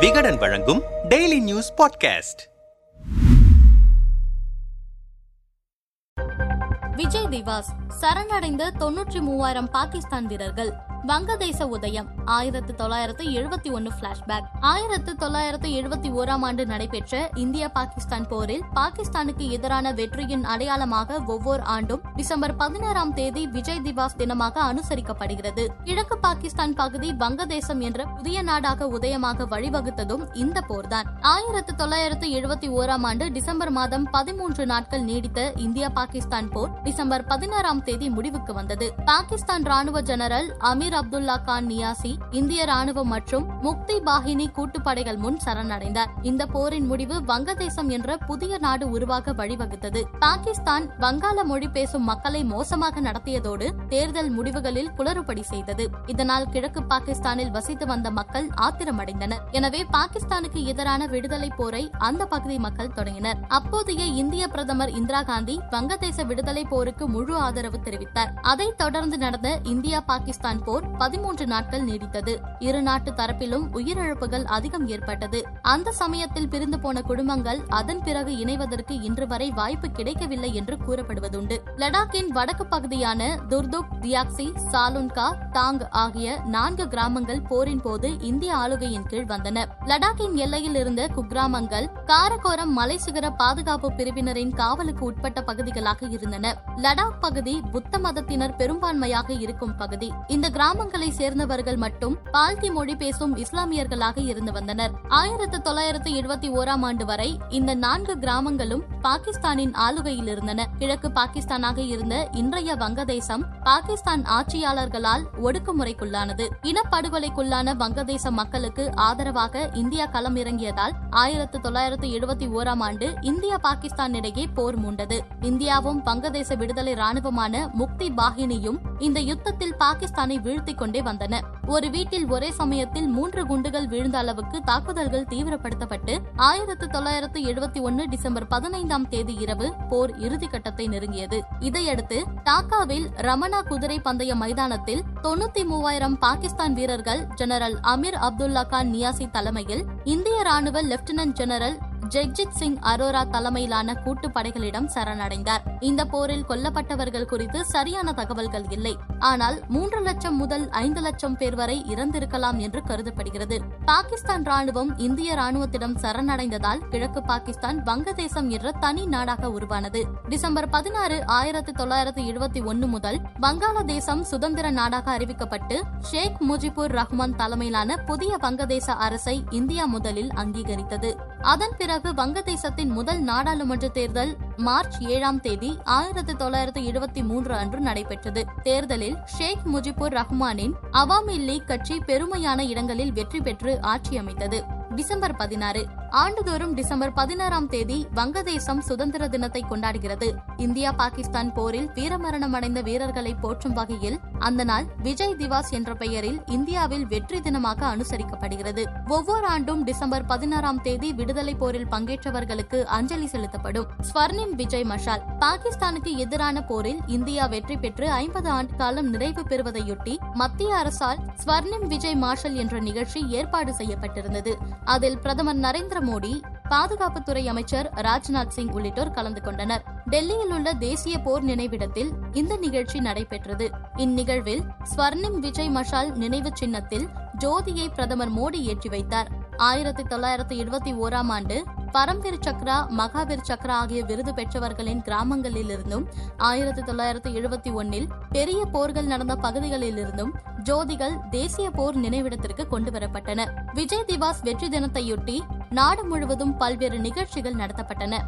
விகடன் வழங்கும் daily news podcast Vijay Diwas சரணடைந்த தொன்னூற்றி மூவாயிரம் பாகிஸ்தான் வீரர்கள். வங்கதேச உதயம். ஆயிரத்தி தொள்ளாயிரத்து எழுபத்தி ஒன்னு பிளாஷ்பேக் ஆயிரத்து தொள்ளாயிரத்து எழுபத்தி ஓராம் ஆண்டு நடைபெற்ற இந்திய பாகிஸ்தான் போரில் பாகிஸ்தானுக்கு எதிரான வெற்றியின் அடையாளமாக ஒவ்வொரு ஆண்டும் டிசம்பர் பதினாறாம் தேதி விஜய் திவாஸ் தினமாக அனுசரிக்கப்படுகிறது. கிழக்கு பாகிஸ்தான் பகுதி வங்கதேசம் என்ற புதிய நாடாக உதயமாக வழிவகுத்ததும் இந்த போர்தான். ஆயிரத்து தொள்ளாயிரத்து எழுபத்தி ஓராம் ஆண்டு டிசம்பர் மாதம் பதிமூன்று நாட்கள் நீடித்த இந்தியா பாகிஸ்தான் போர் டிசம்பர் பதினாறாம் தேதி முடிவுக்கு வந்தது. பாகிஸ்தான் ராணுவ ஜெனரல் அமீர் அப்துல்லா கான் நியாசி இந்திய ராணுவம் மற்றும் முக்தி பாகினி கூட்டுப்படைகள் முன் சரணடைந்தார். இந்த போரின் முடிவு வங்கதேசம் என்ற புதிய நாடு உருவாக வழிவகுத்தது. பாகிஸ்தான் வங்காள மொழி பேசும் மக்களை மோசமாக நடத்தியதோடு தேர்தல் முடிவுகளில் குளறுபடி செய்தது. இதனால் கிழக்கு பாகிஸ்தானில் வசித்து வந்த மக்கள் ஆத்திரமடைந்தனர். எனவே பாகிஸ்தானுக்கு எதிரான விடுதலை போரை அந்த பகுதி மக்கள் தொடங்கினர். அப்போதைய இந்திய பிரதமர் இந்திரா காந்தி வங்கதேச விடுதலை போருக்கு முழு ஆதரவு தெரிவித்தார். அதைத் தொடர்ந்து நடந்த இந்தியா பாகிஸ்தான் போர் பதிமூன்று நாட்கள் நீடித்தது. இரு நாட்டு தரப்பிலும் உயிரிழப்புகள் அதிகம் ஏற்பட்டது. அந்த சமயத்தில் பிரிந்து போன குடும்பங்கள் அதன் பிறகு இணைவதற்கு இன்று வரை வாய்ப்பு கிடைக்கவில்லை என்று கூறப்படுவதுண்டு. லடாக்கின் வடக்கு பகுதியான துர்துக் தியாக்சி சாலுன்கா தாங் ஆகிய நான்கு கிராமங்கள் போரின் போது இந்திய ஆளுகையின் கீழ் வந்தன. லடாக்கின் எல்லையில் இருந்த குக்கிராமங்கள் காரகோரம் மலைசிகர பாதுகாப்பு பிரிவினரின் காவலுக்கு உட்பட்ட பகுதிகளாக இருந்தன. லடாக் பகுதி புத்த மதத்தினர் பெரும்பான்மையாக இருக்கும் பகுதி. இந்த கிராமங்களை சேர்ந்தவர்கள் மட்டும் பால்தி மொழி பேசும் இஸ்லாமியர்களாக இருந்து வந்தனர். ஆயிரத்து தொள்ளாயிரத்து எழுபத்தி ஓராம் ஆண்டு வரை இந்த நான்கு கிராமங்களும் பாகிஸ்தானின் ஆளுகையில் இருந்தன. கிழக்கு பாகிஸ்தானாக இருந்த இன்றைய வங்கதேசம் பாகிஸ்தான் ஆட்சியாளர்களால் ஒடுக்குமுறைக்குள்ளானது. இனப்படுகொலைக்குள்ளான வங்கதேச மக்களுக்கு ஆதரவாக இந்தியா களம் இறங்கியதால் ஆயிரத்து தொள்ளாயிரத்து எழுபத்தி ஓராம் ஆண்டு இந்தியா பாகிஸ்தான் இடையே போர் மூண்டது. இந்தியாவும் வங்கதேச விடுதலை ராணுவமான முக்தி பாகினியும் இந்த யுத்தத்தில் பாகிஸ்தானை வீழ்த்திக் கொண்டே வந்தன. ஒரு வீட்டில் ஒரே சமயத்தில் மூன்று குண்டுகள் விழுந்த அளவுக்கு தாக்குதல்கள் தீவிரப்படுத்தப்பட்டு ஆயிரத்து தொள்ளாயிரத்து எழுபத்தி ஒன்னு டிசம்பர் பதினைந்தாம் தேதி இரவு போர் இறுதிக்கட்டத்தை நெருங்கியது. இதையடுத்து டாக்காவில் ரமணா குதிரை பந்தய மைதானத்தில் தொண்ணூத்தி மூவாயிரம் பாகிஸ்தான் வீரர்கள் ஜெனரல் அமீர் அப்துல்லா கான் நியாசி தலைமையில் இந்திய ராணுவ லெப்டினன்ட் ஜெனரல் ஜெக்ஜித் சிங் அரோரா தலைமையிலான கூட்டுப்படைகளிடம் சரணடைந்தார். இந்த போரில் கொல்லப்பட்டவர்கள் குறித்து சரியான தகவல்கள் இல்லை. ஆனால் மூன்று லட்சம் முதல் ஐந்து லட்சம் பேர் வரை இறந்திருக்கலாம் என்று கருதப்படுகிறது. பாகிஸ்தான் ராணுவம் இந்திய ராணுவத்திடம் சரணடைந்ததால் கிழக்கு பாகிஸ்தான் வங்கதேசம் என்ற தனி நாடாக உருவானது. டிசம்பர் பதினாறு ஆயிரத்தி தொள்ளாயிரத்தி இருபத்தி ஒன்னு முதல் வங்காளதேசம் சுதந்திர நாடாக அறிவிக்கப்பட்டு ஷேக் முஜிபுர் ரஹ்மான் தலைமையிலான புதிய வங்கதேச அரசை இந்தியா முதலில் அங்கீகரித்தது. அதன் பிறகு வங்கதேசத்தின் முதல் நாடாளுமன்ற தேர்தல் மார்ச் ஏழாம் தேதி ஆயிரத்தி தொள்ளாயிரத்தி எழுபத்தி மூன்று அன்று நடைபெற்றது. தேர்தலில் ஷேக் முஜிபுர் ரஹ்மானின் அவாமி லீக் கட்சி பெருமையான இடங்களில் வெற்றி பெற்று ஆட்சி அமைத்தது. டிசம்பர் பதினாறு ஆண்டுதோறும் டிசம்பர் பதினாறாம் தேதி வங்கதேசம் சுதந்திர தினத்தை கொண்டாடுகிறது. இந்தியா பாகிஸ்தான் போரில் வீரமரணம் அடைந்த வீரர்களை போற்றும் வகையில் அந்த நாள் விஜய் திவாஸ் என்ற பெயரில் இந்தியாவில் வெற்றி தினமாக அனுசரிக்கப்படுகிறது. ஒவ்வொரு ஆண்டும் டிசம்பர் பதினாறாம் தேதி விடுதலை போரில் பங்கேற்றவர்களுக்கு அஞ்சலி செலுத்தப்படும். ஸ்வர்ணிம் விஜய் மஷால் பாகிஸ்தானுக்கு எதிரான போரில் இந்தியா வெற்றி பெற்று ஐம்பது ஆண்டு காலம் நிறைவு பெறுவதையொட்டி மத்திய அரசால் ஸ்வர்ணிம் விஜய் மார்ஷல் என்ற நிகழ்ச்சி ஏற்பாடு செய்யப்பட்டிருந்தது. அதில் பிரதமர் நரேந்திர மோடி பாதுகாப்புத்துறை அமைச்சர் ராஜ்நாத் சிங் உள்ளிட்டோர் கலந்து கொண்டனர். டெல்லியில் உள்ள தேசிய போர் நினைவிடத்தில் இந்த நிகழ்ச்சி நடைபெற்றது. இந்நிகழ்வில் ஸ்வர்ணிம் விஜய் மஷால் நினைவு சின்னத்தில் ஜோதியை பிரதமர் மோடி ஏற்றி வைத்தார். ஆயிரத்தி தொள்ளாயிரத்தி இருபத்தி ஓராம் ஆண்டு பரம்வீர் சக்ரா மகாவீர் சக்ரா ஆகிய விருது பெற்றவர்களின் கிராமங்களிலிருந்தும் ஆயிரத்தி தொள்ளாயிரத்தி எழுபத்தி ஒன்னில் பெரிய போர்கள் நடந்த பகுதிகளிலிருந்தும் ஜோதிகள் தேசிய போர் நினைவிடத்திற்கு கொண்டு வரப்பட்டன. விஜய் திவாஸ் வெற்றி தினத்தையொட்டி நாடு முழுவதும் பல்வேறு நிகழ்ச்சிகள் நடத்தப்பட்டன.